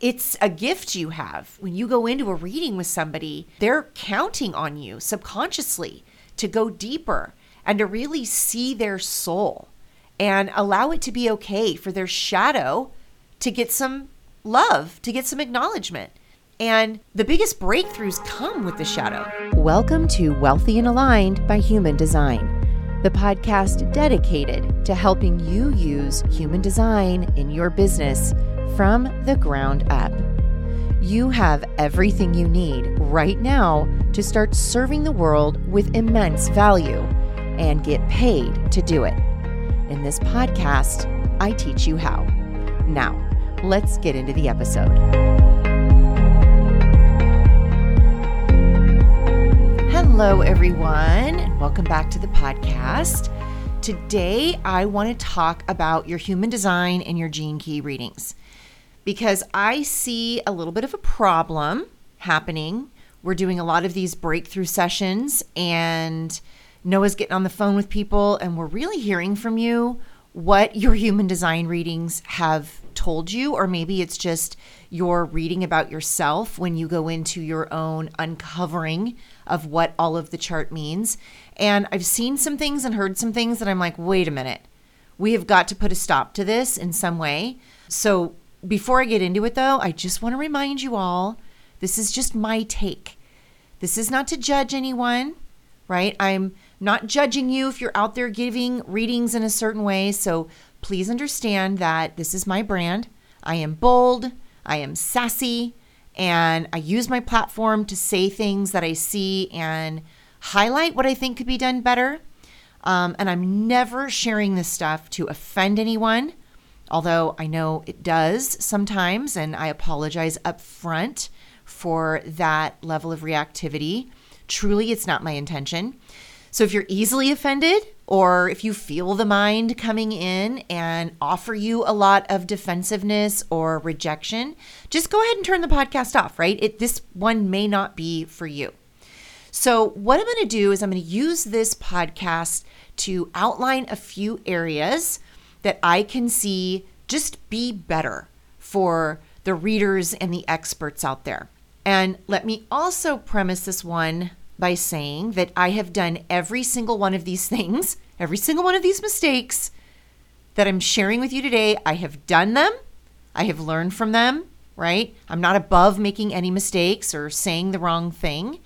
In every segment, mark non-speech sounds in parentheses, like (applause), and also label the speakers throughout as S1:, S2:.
S1: it's a gift you have. When you go into a reading with somebody, they're counting on you subconsciously to go deeper and to really see their soul and allow it to be okay for their shadow to get some love, to get some acknowledgement. And the biggest breakthroughs come with the shadow.
S2: Welcome to Wealthy and Aligned by Human Design, the podcast dedicated to helping you use human design in your business from the ground up. You have everything you need right now to start serving the world with immense value and get paid to do it. In this podcast, I teach you how. Now, let's get into the episode.
S1: Hello, everyone. And welcome back to the podcast. Today, I want to talk about your human design and your gene key readings because I see a little bit of a problem happening. We're doing a lot of these breakthrough sessions, and Noah's getting on the phone with people, and we're really hearing from you what your human design readings have told you, or maybe it's just you're reading about yourself when you go into your own uncovering of what all of the chart means. And I've seen some things and heard some things that I'm like, wait a minute, we have got to put a stop to this in some way. So before I get into it, though, I just want to remind you all this is just my take. This is not to judge anyone, right? I'm not judging you if you're out there giving readings in a certain way. So please understand that this is my brand. I am bold, I am sassy, and I use my platform to say things that I see and highlight what I think could be done better. Um, and I'm never sharing this stuff to offend anyone, although I know it does sometimes, and I apologize up front for that level of reactivity. Truly, it's not my intention. So if you're easily offended, or if you feel the mind coming in and offer you a lot of defensiveness or rejection, just go ahead and turn the podcast off, right? It, this one may not be for you. So, what I'm going to do is I'm going to use this podcast to outline a few areas that I can see just be better for the readers and the experts out there. And let me also premise this one by saying that I have done every single one of these (laughs) things, every single one of these mistakes that I'm sharing with you today. I have done them, I have learned from them, right? I'm not above making any mistakes or saying the wrong thing.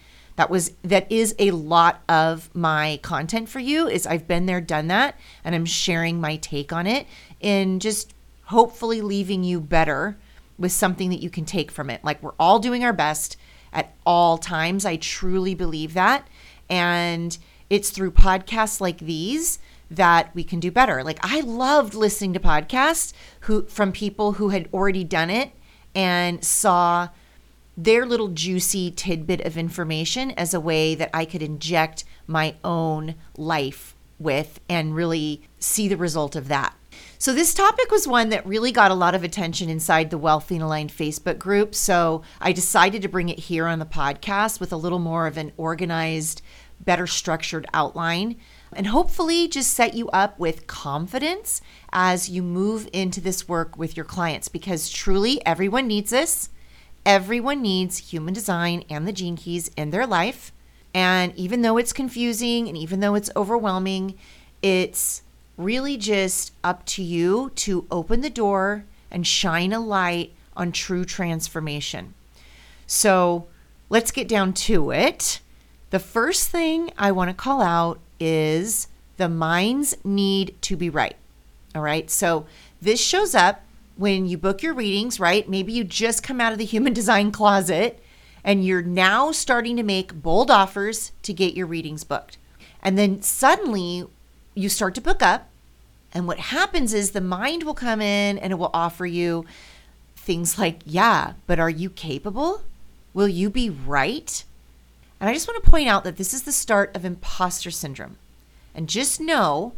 S1: That was that is a lot of my content for you is I've been there done that and I'm sharing my take on it and just hopefully leaving you better with something that you can take from it. Like we're all doing our best at all times. I truly believe that. And it's through podcasts like these that we can do better. Like I loved listening to podcasts who from people who had already done it and saw their little juicy tidbit of information as a way that I could inject my own life with and really see the result of that. So, this topic was one that really got a lot of attention inside the Wealthy and Aligned Facebook group. So, I decided to bring it here on the podcast with a little more of an organized, better structured outline and hopefully just set you up with confidence as you move into this work with your clients because truly everyone needs this. Everyone needs human design and the gene keys in their life. And even though it's confusing and even though it's overwhelming, it's really just up to you to open the door and shine a light on true transformation. So let's get down to it. The first thing I want to call out is the minds need to be right. All right. So this shows up when you book your readings, right? Maybe you just come out of the human (laughs) design closet and you're now starting to make bold offers to get your readings booked. And then suddenly you start to book up. And what happens is the mind will come in and it will offer you things like, yeah, but are you capable? Will you be right? And I just want to point out that this is the start of imposter syndrome. And just know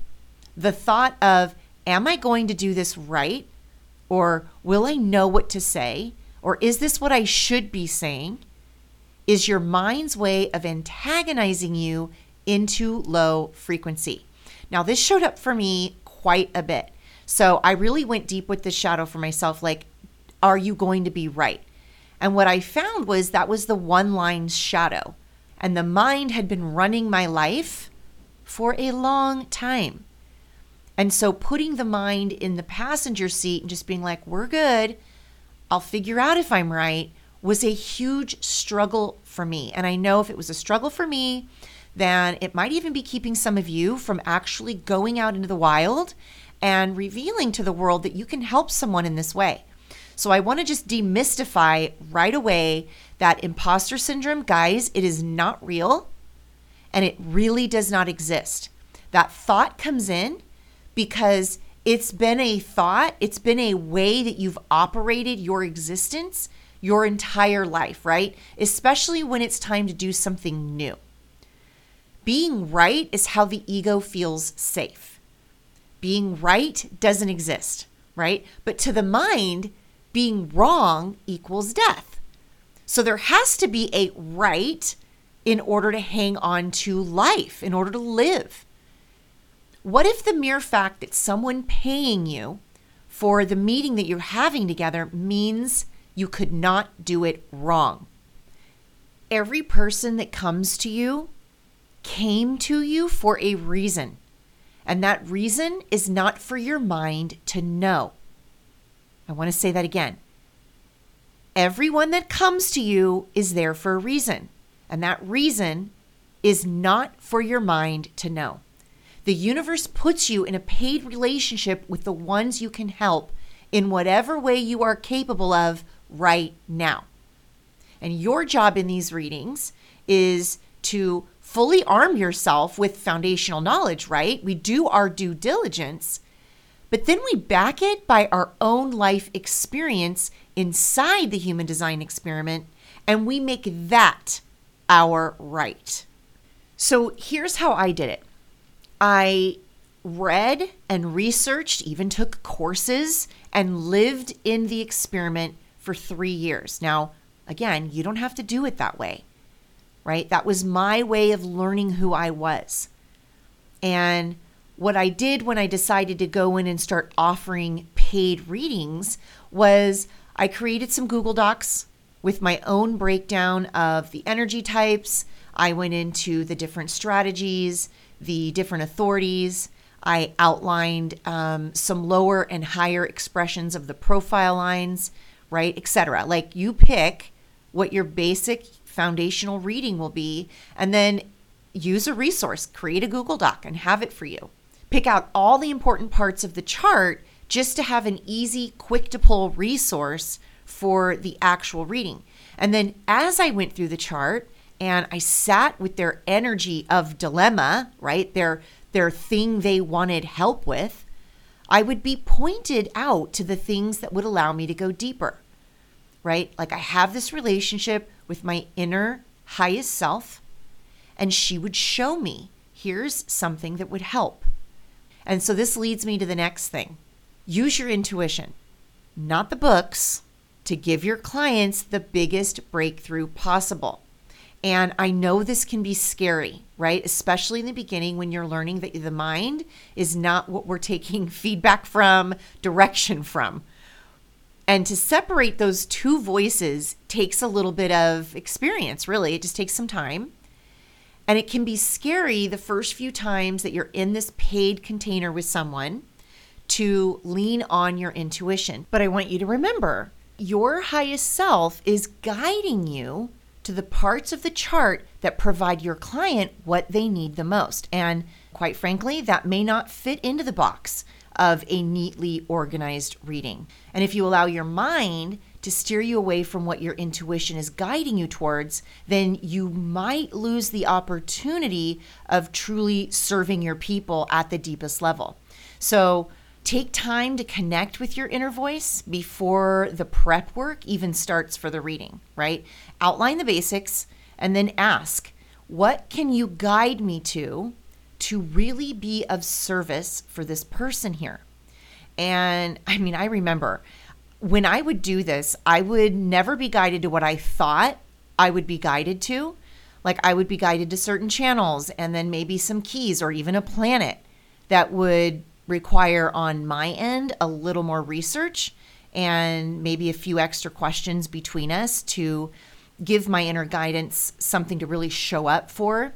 S1: the thought of, am I going to do this right? Or will I know what to say? Or is this what I should be saying? Is your mind's way of antagonizing you into low frequency. Now, this showed up for me quite a bit. So I really went deep with this shadow for myself. Like, are you going to be right? And what I found was that was the one line shadow. And the mind had been running my life for a long time. And so putting the mind in the passenger seat and just being like, we're good, I'll figure out if I'm right, was a huge struggle for me. And I know if it was a struggle for me, then it might even be keeping some of you from actually going out into the wild and revealing to the world that you can help someone in this way. So I want to just demystify right away that imposter syndrome, guys, it is not real and it really does not exist. That thought comes in because it's been a thought, it's been a way that you've operated your existence your entire life, right? Especially when it's time to do something new. Being right is how the ego feels safe. Being right doesn't exist, right? But to the mind, being wrong equals death. So there has to be a right in order to hang on to life, in order to live. What if the mere fact that someone paying you for the meeting that you're having together means you could not do it wrong? Every person that comes to you came to you for a reason. And that reason is not for your mind to know. I want to say that again. Everyone that comes to you is there for a reason. And that reason is not for your mind to know. The universe puts you in a paid relationship with the ones you can help in whatever way you are capable of right now. And your job in these readings is to fully arm yourself with foundational knowledge, right? We do our due diligence, but then we back it by our own life experience inside the human design experiment, and we make that our right. So here's how I did it I read and researched, even took courses, and lived in the experiment for three years. Now, again, you don't have to do it that way, right? That was my way of learning who I was. And what I did when I decided to go in and start offering paid readings was I created some Google Docs with my own breakdown of the energy types. I went into the different strategies the different authorities. I outlined um, some lower and higher expressions of the profile lines, right, etc. Like you pick what your basic foundational reading will be, and then use a resource, create a Google Doc, and have it for you. Pick out all the important parts of the chart just to have an easy, quick to pull resource for the actual reading. And then as I went through the chart, and I sat with their energy of dilemma, right? Their their thing they wanted help with, I would be pointed out to the things that would allow me to go deeper. Right? Like I have this relationship with my inner highest self and she would show me here's something that would help. And so this leads me to the next thing. Use your intuition, not the books, to give your clients the biggest breakthrough possible. And I know this can be scary, right? Especially in the beginning when you're learning that the mind is not what we're taking (laughs) feedback from, direction from. And to separate those two voices takes a little bit of experience, really. It just takes some time. And it can be scary the first few times that you're in this paid container with someone to lean on your intuition. But I want you to remember your highest self is guiding you to the parts of the chart that provide your client what they need the most. And quite frankly, that may not fit into the box of a neatly organized reading. And if you allow your mind to steer you away from what your intuition is guiding you towards, then you might lose the opportunity of truly serving your people at the deepest level. So, Take time to connect with your inner voice before the prep work even starts for the reading, right? Outline the basics and then ask, what can you guide me to to really be of service for this person here? And I mean, I remember when I would do this, I would never be guided to what I thought I would be guided to. Like I would be guided to certain channels and then maybe some keys or even a planet that would require on my end a little more research and maybe a few extra questions between us to give my inner guidance something to really show up for.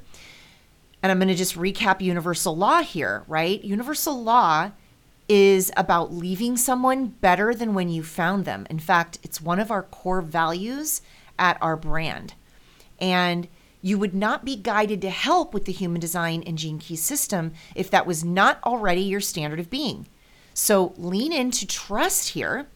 S1: And I'm going to just recap universal law here, right? Universal law is about leaving someone better than when you found them. In fact, it's one of our core values at our brand. And you would not be guided to help with the human design and gene key system if that was not already your standard of being. So lean into trust here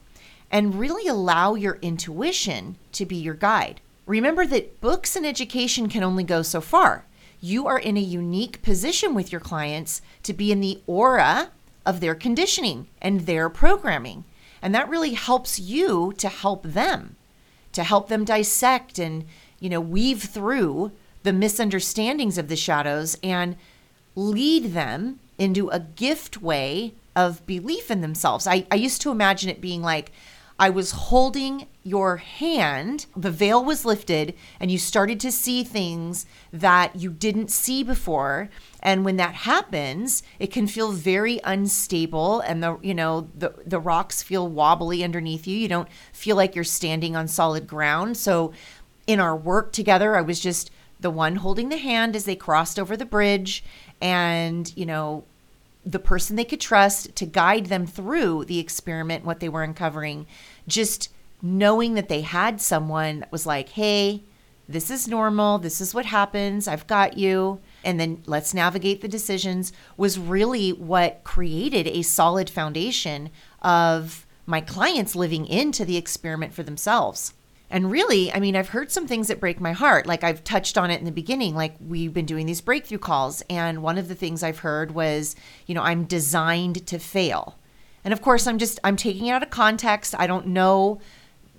S1: and really allow your intuition to be your guide. Remember that books and education can only go so far. You are in a unique position with your clients to be in the aura of their conditioning and their programming. And that really helps you to help them, to help them dissect and, you know, weave through the misunderstandings of the shadows and lead them into a gift way of belief in themselves. I, I used to imagine it being like I was holding your hand, the veil was lifted, and you started to see things that you didn't see before. And when that happens, it can feel very unstable and the you know the the rocks feel wobbly underneath you. You don't feel like you're standing on solid ground. So in our work together, I was just the one holding the hand as they crossed over the bridge and, you know, the person they could trust to guide them through the experiment, what they were uncovering, just knowing that they had someone that was like, hey, this is normal. This is what happens. I've got you. And then let's navigate the decisions was really what created a solid foundation of my clients living into the experiment for themselves. And really, I mean, I've heard some things that break my heart. Like I've touched on it in the beginning, like we've been doing these breakthrough calls. And one of the things I've heard was, you know, I'm designed to fail. And of course, I'm just, I'm taking it out of context. I don't know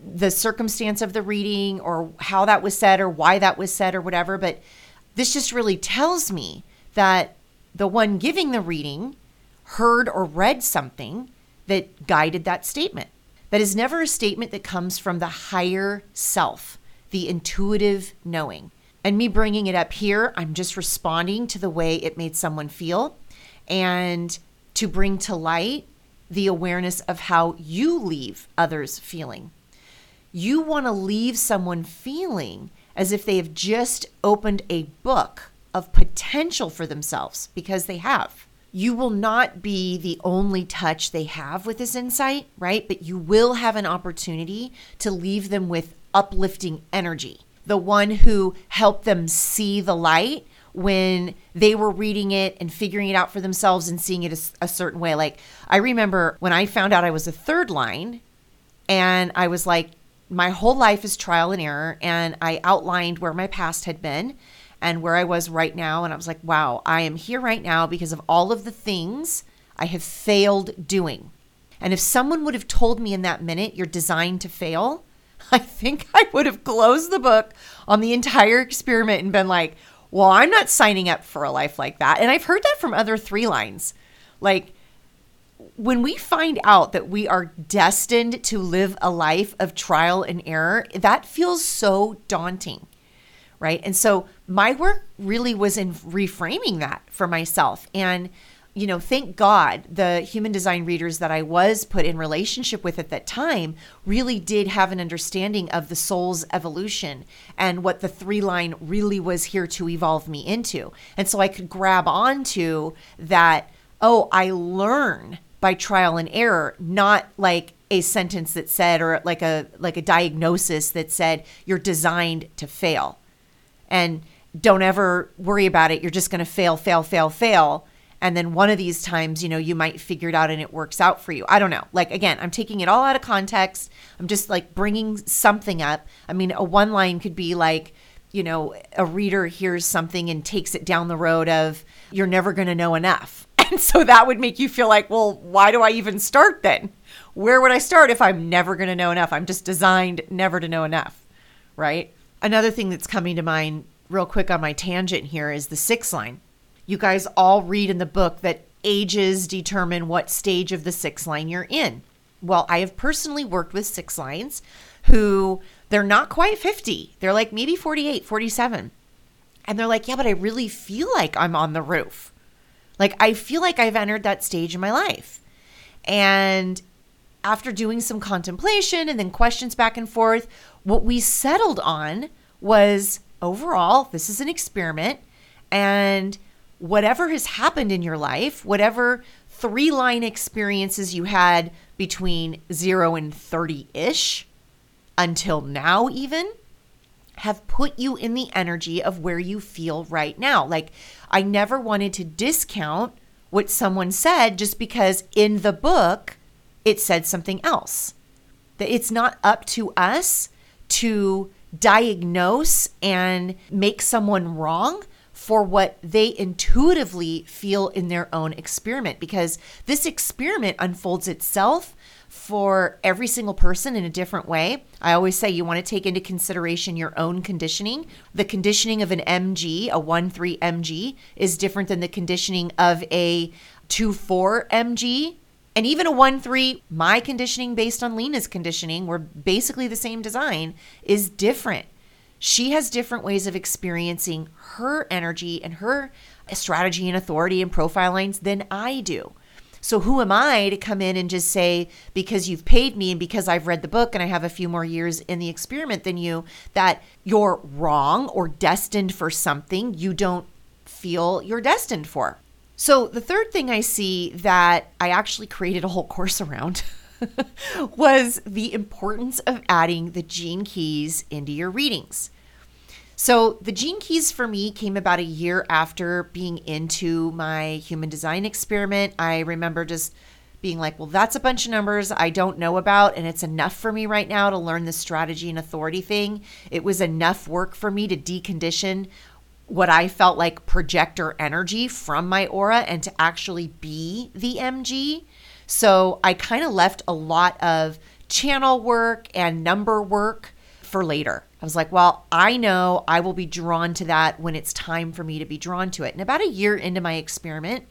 S1: the circumstance of the reading or how that was said or why that was said or whatever. But this just really tells me that the one giving the reading heard or read something that guided that statement. That is never a statement that comes from the higher self, the intuitive knowing. And me bringing it up here, I'm just responding to the way it made someone feel and to bring to light the awareness of how you leave others feeling. You want to leave someone feeling as if they have just opened a book of potential for themselves because they have you will not be the only touch they have with this insight, right? But you will have an opportunity to leave them with uplifting energy. The one who helped them see the light when they were reading it and figuring it out for themselves and seeing it a, a, certain way. Like, I remember when I found out I was a third line, and I was like, my whole life is trial and error. And I outlined where my past had been and where I was right now. And I was like, wow, I am here right now because of all of the things I have failed doing. And if someone would have told me in that minute, you're designed to fail, (laughs) I think I would have closed the book on the entire experiment and been like, well, I'm not signing up for a life like that. And I've heard that from other three lines. Like, when we find out that we are destined to live a life of trial and error, that feels so daunting right? And so my work really was in reframing that for myself. And, you know, thank God the human design readers that I was put in relationship with at that time really did have an understanding of the soul's evolution and what the three line really was here to evolve me into. And so I could grab onto that, oh, I learn by trial and error, not like a sentence that said or like a like a diagnosis that said you're designed to fail and don't ever worry about it. You're just going to fail, fail, fail, fail. And then one of these times, you know, you might figure it out and it works out for you. I don't know. Like, again, I'm taking it all out of context. I'm just like bringing something up. I mean, a one line could be like, you know, a reader hears something and takes it down the road of, you're never going to know enough. (laughs) And so that would make you feel like, well, why do I even start then? Where would I start if I'm never going to know enough? I'm just designed never to know enough, right? Another thing that's coming to mind real quick on my tangent here is the six line. You guys all read in the book that ages determine what stage of the six line you're in. Well, I have personally worked with six lines who they're not quite 50. They're like maybe 48, 47. And they're like, yeah, but I really feel like I'm on the roof. Like, I feel like I've entered that stage in my life. And after doing some contemplation and then questions back and forth, what we settled on was overall, this is an experiment. And whatever has happened in your life, whatever three line experiences you had between zero and 30 ish until now, even have put you in the energy of where you feel right now. Like, I never wanted to discount what someone said just because in the book it said something else. That it's not up to us to diagnose and make someone wrong for what they intuitively feel in their own experiment because this experiment unfolds itself for every single person in a different way. I always say you want to take into consideration your own conditioning. The conditioning of an MG, a 1 3 MG, is different than the conditioning of a 2 4 MG. And even a 1 3, my conditioning based on Lena's conditioning, we're basically the same design, is different. She has different ways of experiencing her energy and her strategy and authority and profile lines than I do. So who am I to come in and just say, because you've paid me and because I've read the book and I have a few more years in the experiment than you, that you're wrong or destined for something you don't feel you're destined for? So the third thing I see that I actually created a whole course around. (laughs) was the importance of adding the gene keys into your readings. So, the gene keys for me came about a year after being into my human design experiment. I remember just being like, well, that's a bunch of numbers I don't know about, and it's enough for me right now to learn the strategy and authority thing. It was enough work for me to decondition what I felt like projector energy from my aura and to actually be the MG. So, I kind of left a lot of channel work and number work for later. I was like, well, I know I will be drawn to that when it's time for me to be drawn to it. And about a year into my experiment,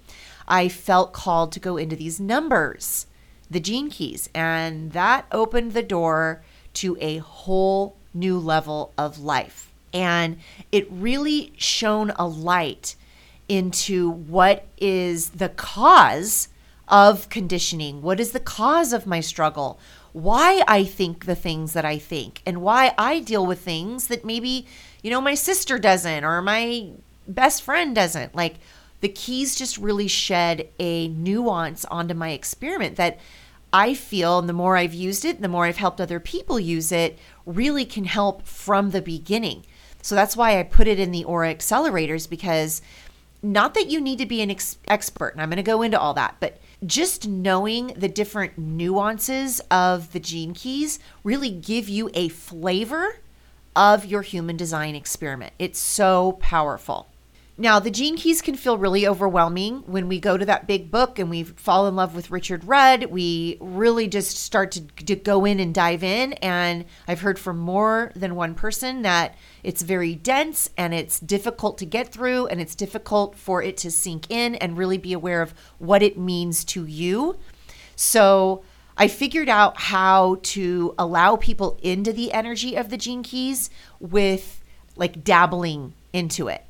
S1: I felt called to go into these numbers, the gene keys, and that opened the door to a whole new level of life. And it really shone a light into what is the cause of conditioning. What is the cause of my struggle? why I think the things that I think and why I deal with things that maybe, you know, my sister doesn't or my best friend doesn't. Like the keys just really shed a nuance onto my experiment that I feel, and the more I've used it, the more I've helped other people use it, really can help from the beginning. So that's why I put it in the Aura accelerators because not that you need to be an ex- expert, and I'm going to go into all that, but just knowing the different nuances of the gene keys really give you a flavor of your human design experiment. It's so powerful. Now, the gene keys can feel really overwhelming when we go to that big book and we fall in love with Richard Rudd. We really just start to, to, go in and dive in. And I've heard from more than one person that it's very dense and it's difficult to get through and it's difficult for it to sink in and really be aware of what it means to you. So, I figured out how to allow people into the energy of the gene keys with like dabbling into it.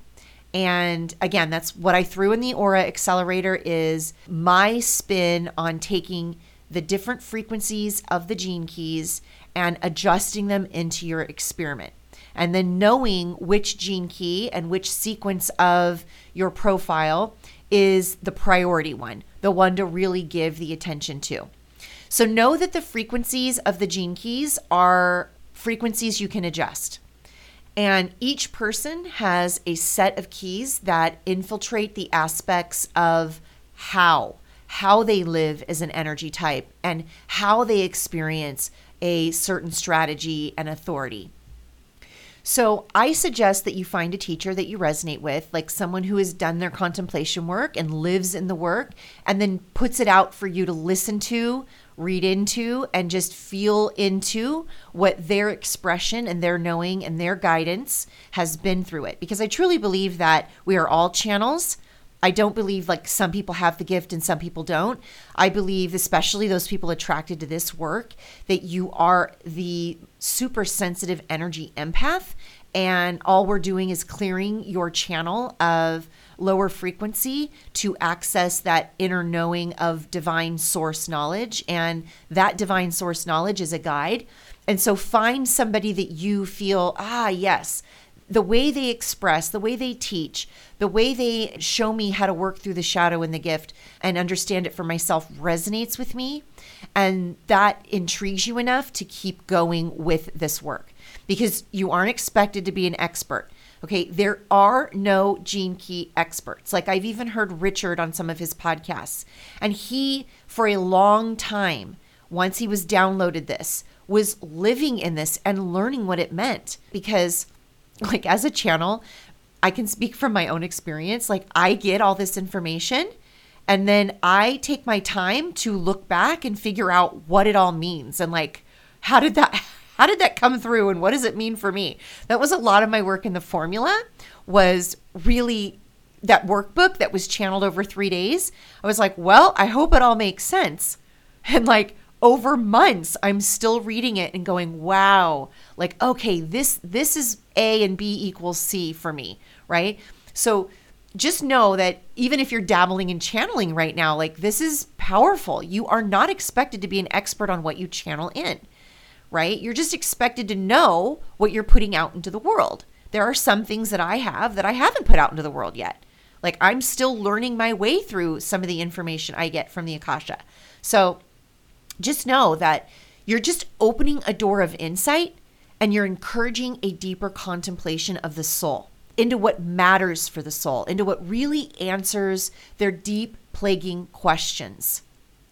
S1: And again, that's what I threw in the Aura Accelerator is my spin on taking the different frequencies of the gene keys and adjusting them into your experiment. And then knowing which gene key and which sequence of your profile is the priority one, the one to really give the attention to. So know that the frequencies of the gene keys are frequencies you can adjust. And each person has a set of keys that infiltrate the aspects of how, how they live as an energy type and how they experience a certain strategy and authority. So I suggest that you find a teacher that you resonate with, like someone who has done their contemplation work and lives in the work, and then puts it out for you to listen to, read into, and just feel into what their expression and their knowing and their guidance has been through it. Because I truly believe that we are all channels I don't believe like some people have the gift and some people don't. I believe, especially those people attracted to this work, that you are the super sensitive energy empath And all we're doing is clearing your channel of lower frequency to access that inner knowing of divine source knowledge. And that divine source knowledge is a guide. And so find somebody that you feel, ah, yes, the way they express, the way they teach, the way they show me how to work through the shadow and the gift and understand it for myself resonates with me. And that intrigues you enough to keep going with this work because you aren't expected to be an expert. Okay, there are no gene key experts. Like I've even heard Richard on some of his podcasts, and he, for a long time, once he was downloaded this, was living in this and learning what it meant because like as a channel, I can speak from my own experience. Like I get all this information and then I take my time to look back and figure out what it all means and like how did that (laughs) how did that come through and what does it mean for me? That was a lot of my work in the formula was really that workbook that was channeled over 3 days. I was like, well, I hope it all makes sense. (laughs) And like over months i'm still reading it and going wow. Like okay this this is a and b equals c for me right? So just know that even if you're dabbling in channeling right now like this is powerful. You are not expected to be an expert on what you channel in right? You're just expected to know what you're putting out into the world. There are some things that i have that i haven't put out into the world yet. Like i'm still learning my way through some of the information i get from the akasha. So just know that you're just opening a door of insight and you're encouraging a deeper contemplation of the soul into what matters for the soul, into what really answers their deep, plaguing questions.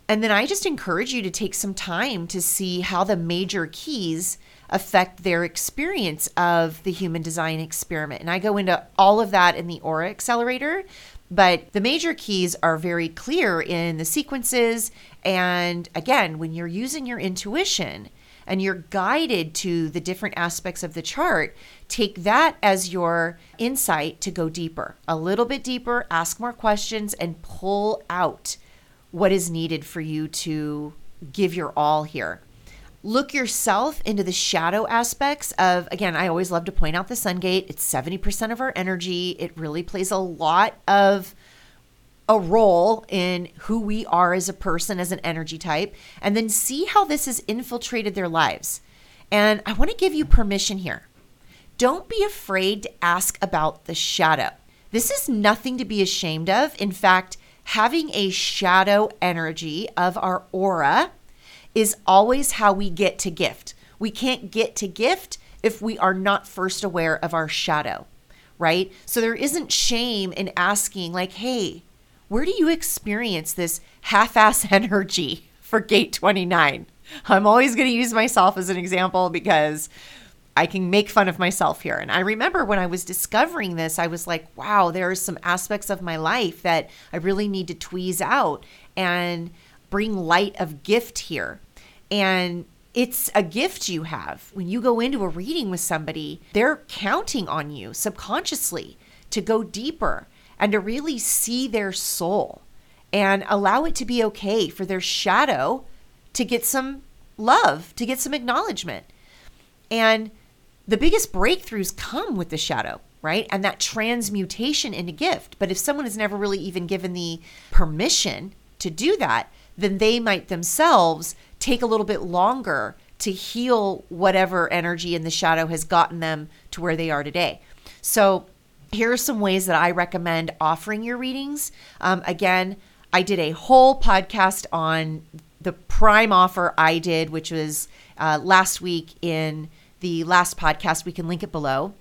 S1: And then I just encourage you to take some time to see how the major keys affect their experience of the human design experiment. And I go into all of that in the Aura Accelerator. But the major keys are very clear in the sequences. And again, when you're using your intuition and you're guided to the different aspects of the chart, take that as your insight to go deeper, a little bit deeper, ask more questions, and pull out what is needed for you to give your all here. Look yourself into the shadow aspects of again i always love to point out the sun gate. It's 70% of our energy. It really plays a lot of a role in who we are as a person as an energy type and then see how this has infiltrated their lives and i want to give you permission here don't be afraid to ask about the shadow this is nothing to be ashamed of in fact having a shadow energy of our aura is always how we get to gift. We can't get to gift if we are not first aware of our shadow, right? So there isn't shame in asking, like, hey, where do you experience this half ass (laughs) energy for gate 29? I'm always going to use myself as an example because I can make fun of myself here. And I remember when I was discovering this, I was like, wow, there are some aspects of my life that I really need to tweeze out. And bring light of gift here. And it's a gift you have. When you go into a reading with somebody, they're counting on you subconsciously to go deeper and to really see their soul and allow it to be okay for their shadow to get some love, to get some acknowledgement. And the biggest breakthroughs come with the shadow, right? And that transmutation into gift. But if someone has never really even given the permission to do that, then they might themselves take a little bit longer to heal whatever energy in the shadow has gotten them to where they are today. So, here are some ways that I recommend offering your readings. Um, again, I did a whole podcast on the prime offer I did, which was uh, last week in the last podcast. We can link it below.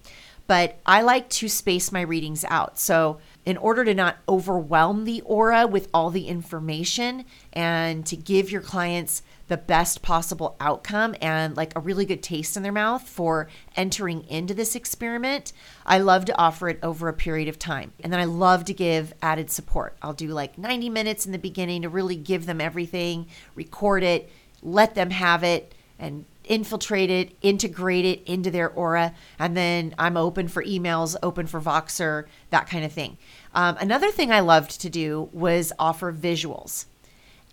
S1: But I like to space my readings out. So, in order to not overwhelm the aura with all the information and to give your clients the best possible outcome and like a really good taste in their mouth for entering into this experiment, I love to offer it over a period of time. And then I love to give added support. I'll do like 90 minutes in the beginning to really give them everything, record it, let them have it, and infiltrate it, integrate it into their aura. And then I'm open for emails, open for Voxer, that kind of thing. Um, another thing I loved to do was offer visuals.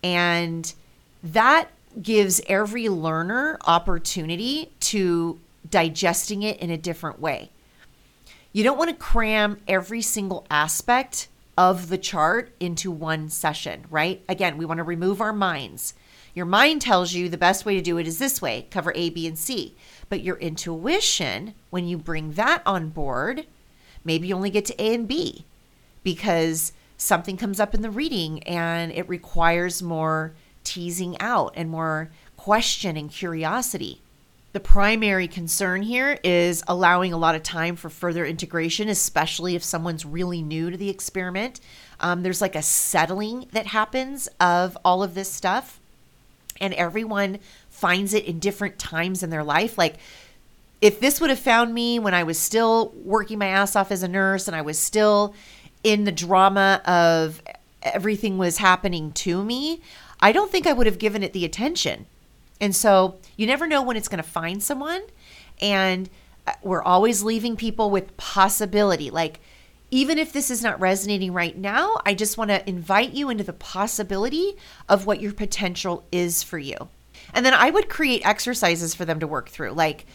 S1: And that gives every learner opportunity to digesting it in a different way. You don't want to cram every single aspect of the chart into one session, right? Again, we want to remove our minds. Your mind tells you the best way to do it is this way cover A, B, and C. But your intuition, when you bring that on board, maybe you only get to A and B because something comes up in the reading and it requires more teasing out and more question and curiosity. The primary concern here is allowing a lot of time for further integration, especially if someone's really new to the experiment. Um, there's like a settling that happens of all of this stuff, and everyone finds it in different times in their life. Like, if this would have found me when I was still working my ass off as a nurse and I was still in the drama of everything was happening to me, I don't think I would have given it the attention. And so you never know when it's going to find someone. And uh, we're always leaving people with possibility. Like, even if this is not resonating right now, I just want to invite you into the possibility of what your potential is for you. And then I would create exercises for them to work through. Like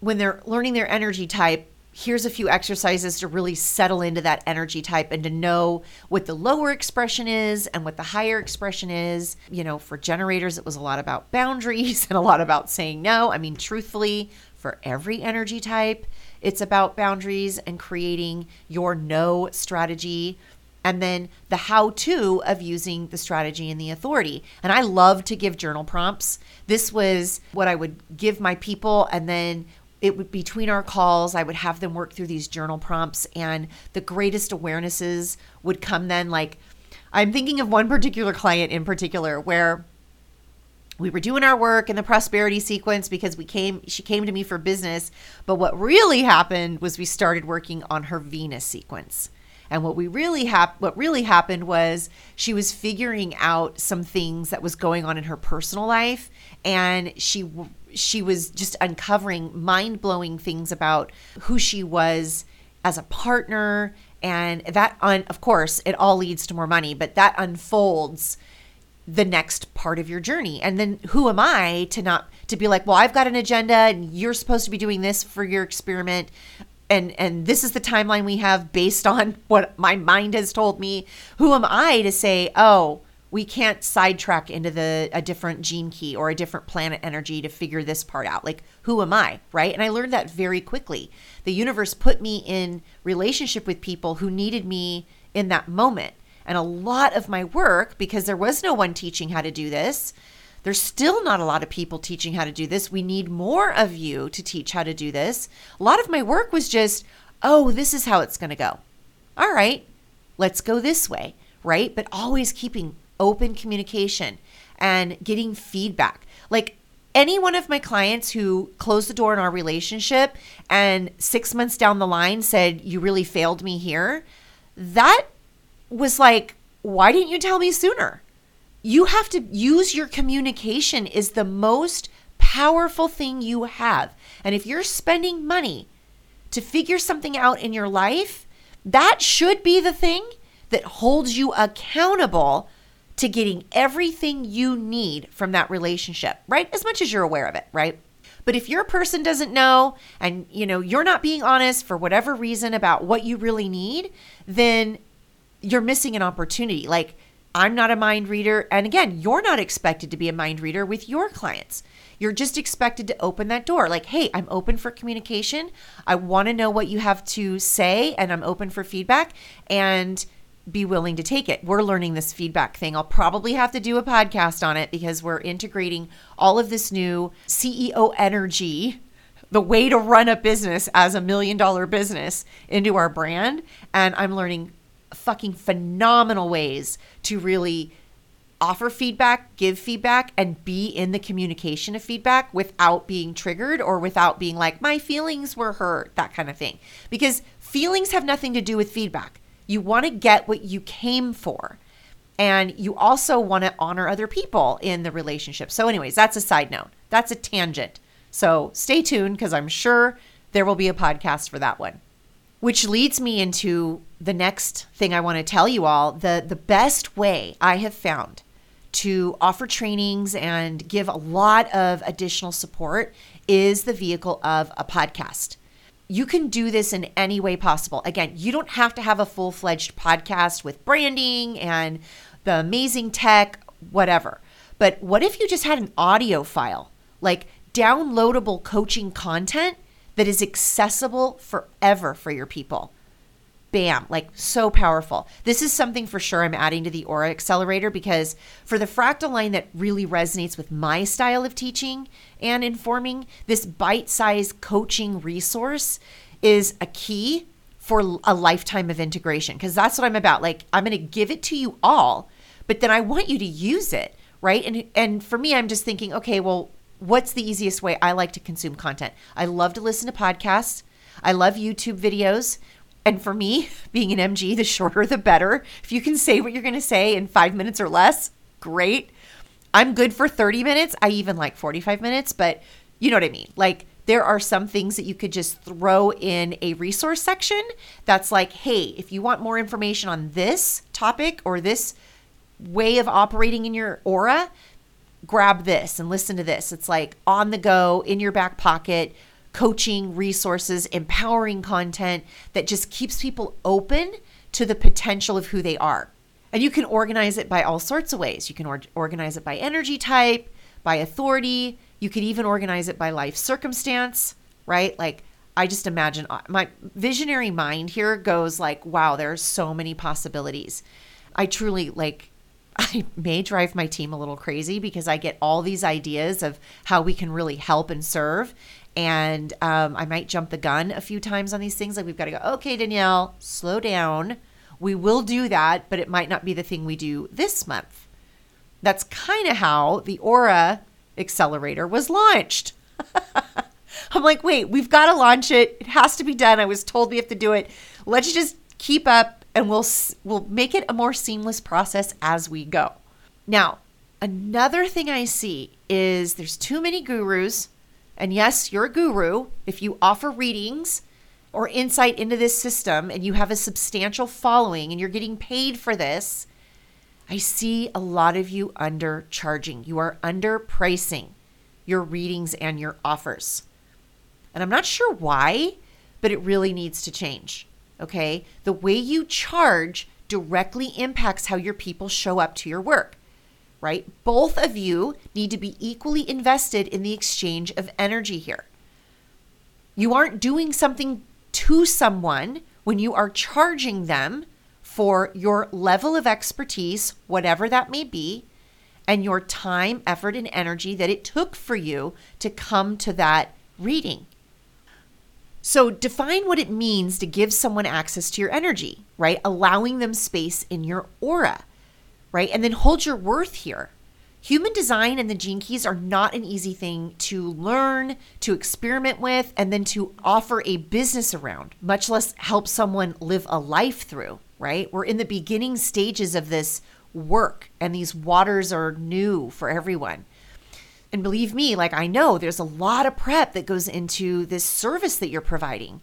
S1: when they're learning their energy type, here's a few exercises to really settle into that energy type and to know what the lower expression is and what the higher expression is. You know, for generators, it was a lot about boundaries (laughs) and a lot about saying no. I mean, truthfully, for every energy type, it's about boundaries and creating your no strategy. And then the how to of using the strategy and the authority. And I love to give journal prompts. This was what I would give my people. And then it would between our calls i would have them work through these journal prompts and the greatest awarenesses would come then like i'm thinking of one particular client in particular where we were doing our work in the prosperity sequence because we came she came to me for business. But what really happened was we started working on her venus sequence. And what we really hap- what really happened was she was figuring out some things that was going on in her personal life. And she she was just uncovering mind-blowing things about who she was as a partner. And that un- of course it all leads to more money but that unfolds the next part of your journey. And then who am i to not to be like well i've got an agenda and you're supposed to be doing this for your experiment. And and this is the timeline we have based on (laughs) what my mind has told me. Who am i to say oh we can't sidetrack into the a different gene key or a different planet energy to figure this part out? Like who am i right? And i learned that very quickly. The universe put me in relationship with people who needed me in that moment and a lot of my work because there was no one teaching how to do this there's still not a lot of people teaching how to do this. We need more of you to teach how to do this. A lot of my work was just oh this is how it's going to go. All right let's go this way right? But always keeping open communication and getting feedback. Like any one of my clients who closed the door in our relationship and six months down the line said, You really failed me here, that was like, Why didn't you tell me sooner? You have to use your communication is the most powerful thing you have. And if you're spending money to figure something out in your life, that should be the thing that holds you accountable to getting everything you need from that relationship, right? As much as you're aware of it, right? But if your person doesn't know and you know you're not being honest for whatever reason about what you really need, then you're missing an opportunity. Like I'm not a mind reader and again, you're not expected to be a mind reader with your clients. You're just expected to open that door. Like, "Hey, I'm open for communication. I want to know what you have to say and I'm open for feedback." And be willing to take it. We're learning this feedback thing. I'll probably have to do a podcast on it because we're integrating all of this new CEO energy, the way to run a business as a million dollar business into our brand. And I'm learning fucking phenomenal ways to really offer feedback, give feedback, and be in the communication of feedback without being triggered or without being like, my feelings were hurt, that kind of thing. Because feelings have nothing to do with feedback. You want to get what you came for. And you also want to honor other people in the relationship. So, anyways, that's a side note. That's a tangent. So, stay tuned because I'm sure there will be a podcast for that one. Which leads me into the next thing I want to tell you all. The, the best way I have found to offer trainings and give a lot of additional support is the vehicle of a podcast. you can do this in any way possible. Again, you don't have to have a full fledged podcast with branding and the amazing tech, whatever. But what if you just had an audio file, like downloadable coaching content that is accessible forever for your people? Bam, like so powerful. This is something for sure I'm adding to the Aura Accelerator because for the fractal line that really resonates with my style of teaching and informing, this bite sized coaching resource is a key for a lifetime of integration because that's what I'm about. Like, I'm going to give it to you all, but then I want you to use it, right? And, and for me, I'm just thinking, okay, well, what's the easiest way I like to consume content? I love to listen to podcasts. I love YouTube videos. And for me, (laughs) being an MG, the shorter the better. If you can say what you're going to say in five minutes or less, great. I'm good for 30 minutes. I even like 45 minutes, but you know what I mean. Like, there are some things that you could just throw in a resource section that's like, hey, if you want more information on this topic or this way of operating in your aura, grab this and listen to this. It's like on the go, in your back pocket, coaching resources, empowering content that just keeps people open to the potential of who they are. And you can organize it by all sorts of ways. You can or- organize it by energy type, by authority. You could even organize it by life circumstance, right? Like, I just imagine uh, my visionary mind here goes like, wow, there are so many possibilities. I truly like, I may drive my team a little crazy because I get all these ideas of how we can really help and serve. And um, I might jump the gun a few times on these things. Like, we've got to go, okay, Danielle, slow down we will do that, but it might not be the thing we do this month. That's kind of how the Aura Accelerator was launched. (laughs) I'm like, wait, we've got to launch it. It has to be done. I was told we have to do it. Let's just keep up and we'll we'll make it a more seamless process as we go. Now, another thing I see is there's too many gurus. And yes, you're a guru if you offer readings or insight into this system and you have a substantial following and you're getting paid for this, I see a lot of you undercharging. You are underpricing your readings and your offers. And I'm not sure why, but it really needs to change. Okay? The way you charge directly impacts how your people show up to your work, right? Both of you need to be equally invested in the exchange of energy here. You aren't doing something to someone when you are charging them for your level of expertise, whatever that may be, and your time, effort, and energy that it took for you to come to that reading. So, define what it means to give someone access to your energy, right? Allowing them space in your aura, right? And then hold your worth here. Human design and the gene keys are not an easy thing to learn, to experiment with, and then to offer a business around, much less help someone live a life through, right? We're in the beginning stages of this work, and these waters are new for everyone. And believe me, like I know there's a lot of prep that goes into this service that you're providing.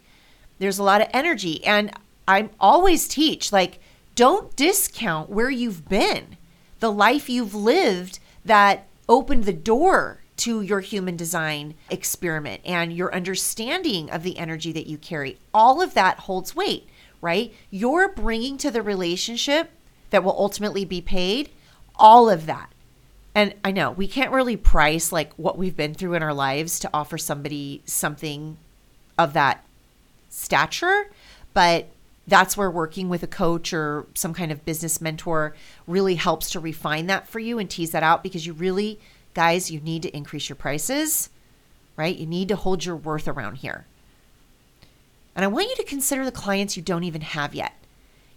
S1: There's a lot of energy. And I always teach like, don't discount where you've been, the life you've lived that opened the door to your human design experiment and your understanding of the energy that you carry. All of that holds weight, right? You're bringing to the relationship that will ultimately be paid all of that. And I know we can't really price like what we've been through in our lives to offer somebody something of that stature, but that's where working with a coach or some kind of business mentor really helps to refine that for you and tease that out because you really, guys, you need to increase your prices, right? You need to hold your worth around here. And I want you to consider the clients you don't even have yet.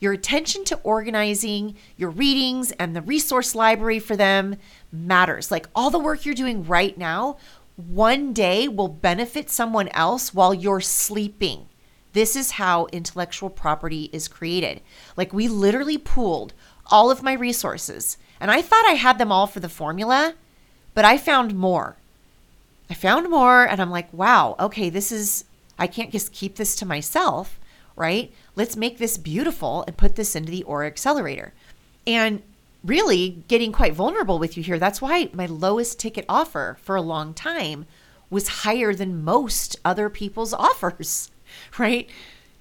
S1: Your attention to organizing your readings and the resource library for them matters. Like all the work you're doing right now, one day will benefit someone else while you're sleeping. This is how intellectual property is created. Like we literally pooled all of my resources, and I thought I had them all for the formula, but I found more. I found more, and I'm like, wow, okay, this is, I can't just keep this to myself, right? Let's make this beautiful and put this into the Aura Accelerator. And really getting quite vulnerable with you here. That's why my lowest ticket offer for a long time was higher than most other people's (laughs) offers right?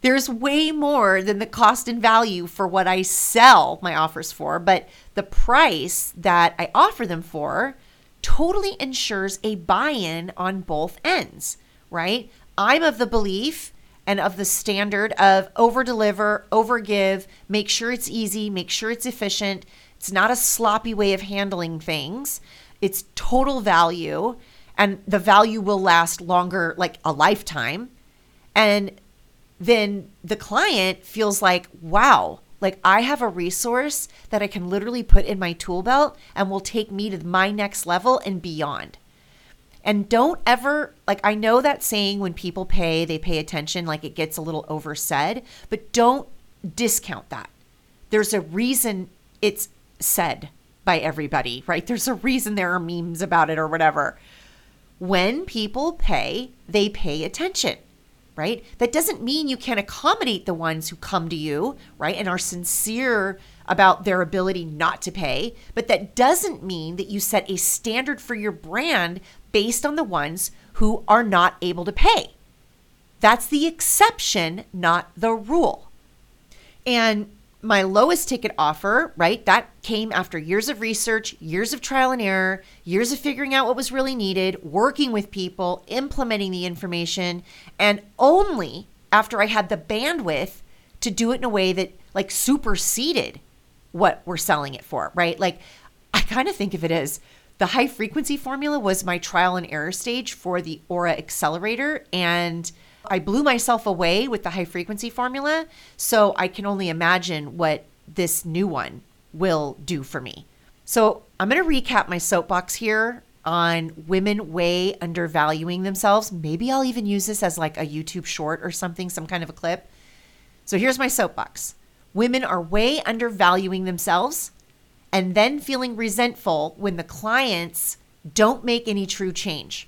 S1: There's way more than the cost and value for what I sell my offers for, but the price that I offer them for totally ensures a buy in on both ends, right? I'm of the belief and of the standard of over deliver, over give, make sure it's easy, make sure it's efficient. It's not a sloppy way of handling things. It's total value, and the value will last longer, like a lifetime. And then the client feels like, wow, like I have a resource that I can literally put in my tool belt and will take me to my next level and beyond. And don't ever, like, I know that saying when people pay, they pay attention, like it gets a little oversaid, but don't discount that. There's a reason it's said by everybody, right? There's a reason there are memes about it or whatever. When people pay, they pay attention right? That doesn't mean you can't accommodate the ones who come to you, right, and are sincere about their ability not to pay, but that doesn't mean that you set a standard for your brand based on the ones who are not able to pay. That's the exception, not the rule. And my lowest ticket offer, right? That came after years of research, years of trial and error, years of figuring out what was really needed, working with people, implementing the information, and only after I had the bandwidth to do it in a way that like superseded what we're selling it for, right? Like I kind of think of it as the high frequency formula was my trial and error stage for the Aura Accelerator and I blew myself away with the high frequency formula. So I can only imagine what this new one will do for me. So I'm going to recap my soapbox here on women way undervaluing themselves. Maybe I'll even use this as like a YouTube short or something, some kind of a clip. So here's my soapbox women are way undervaluing themselves and then feeling resentful when the clients don't make any true change.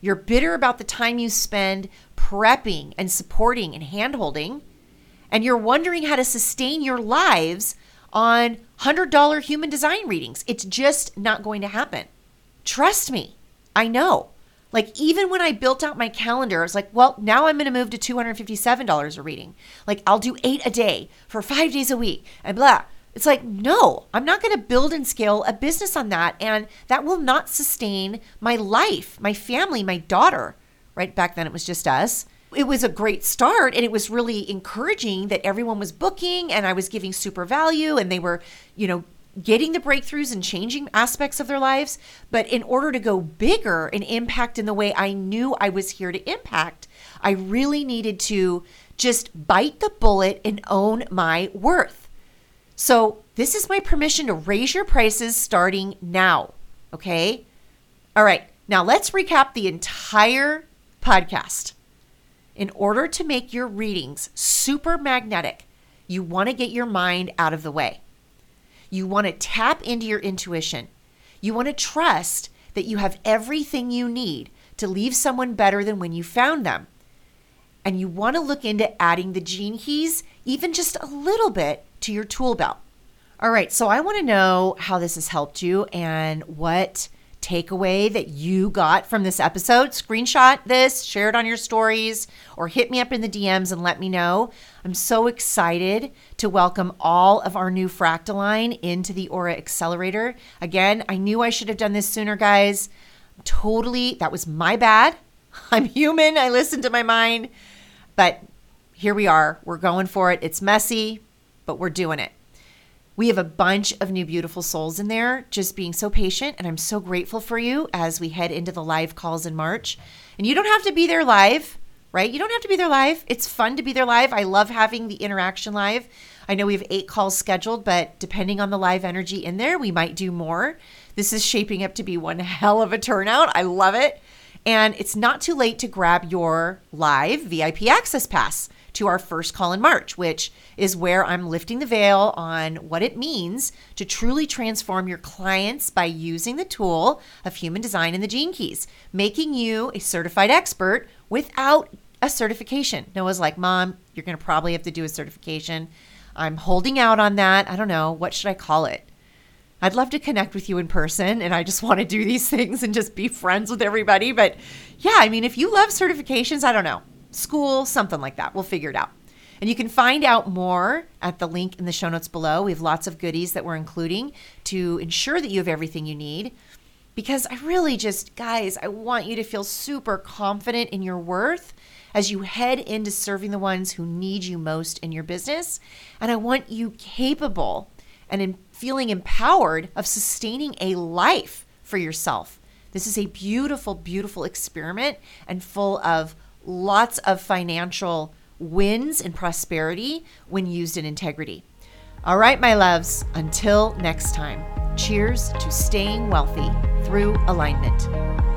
S1: You're bitter about the time you spend prepping and supporting and handholding, and you're wondering how to sustain your lives on $100 human design readings. It's just not going to happen. Trust me, I know. Like, even when I built out my calendar, I was like, well, now I'm going to move to $257 a reading. Like, I'll do eight a day for five days a week and blah. It's like, no, I'm not going to build and scale a business on that. And that will not sustain my life, my family, my daughter right? Back then it was just us. It was a great start and it was really encouraging that everyone was booking and I was giving super value and they were, you know, getting the breakthroughs and changing aspects of their lives. But in order to go bigger and impact in the way I knew I was here to impact, I really needed to just bite the bullet and own my worth. So, this is my permission to raise your prices starting now. Okay. All right. Now, let's recap the entire podcast. In order to make your readings super magnetic, you want to get your mind out of the way. You want to tap into your intuition. You want to trust that you have everything you need to leave someone better than when you found them. And you want to look into adding the gene keys, even just a little bit, to your tool belt. All right, so I want to know how this has helped you and what takeaway that you got from this episode, screenshot this, share it on your stories, or hit me up in the DMs and let me know. I'm so excited to welcome all of our new Fractaline into the Aura Accelerator. Again, I knew I should have done this sooner, guys. Totally, that was my bad. (laughs) I'm human. I listen to my mind. But here we are. We're going for it. It's messy, but we're doing it. We have a bunch of new beautiful souls in there, just being so patient. And I'm so grateful for you as we head into the live calls in March. And you don't have to be there live, right? You don't have to be there live. It's fun to be there live. I love having the interaction live. I know we have eight calls scheduled, but depending on the live energy in there, we might do more. This is shaping up to be one (laughs) hell of a turnout. I love it. And it's not too late to grab your live VIP access pass to our first call in March, which is where I'm lifting the veil on what it means to truly transform your clients by using the tool of human design and the gene keys, making you a certified expert without a certification. Noah's like, Mom, you're going to probably have to do a certification. I'm holding out on that. I don't know. What should I call it? I'd love to connect with you in person and I just (laughs) want to do these things and just be friends with everybody. But yeah, I mean, if you love certifications, I don't know. School, something like that. We'll figure it out. And you can find out more at the link in the show notes below. We have lots of goodies that we're including to ensure that you have everything you need. Because I really just, guys, I want you to feel super confident in your worth as you head into serving the ones who need you most in your business. And I want you capable and in feeling empowered of sustaining a life for yourself. This is a beautiful, beautiful experiment and full of lots of financial wins and prosperity when used in integrity. All right, my loves, until next time, cheers to staying wealthy through alignment.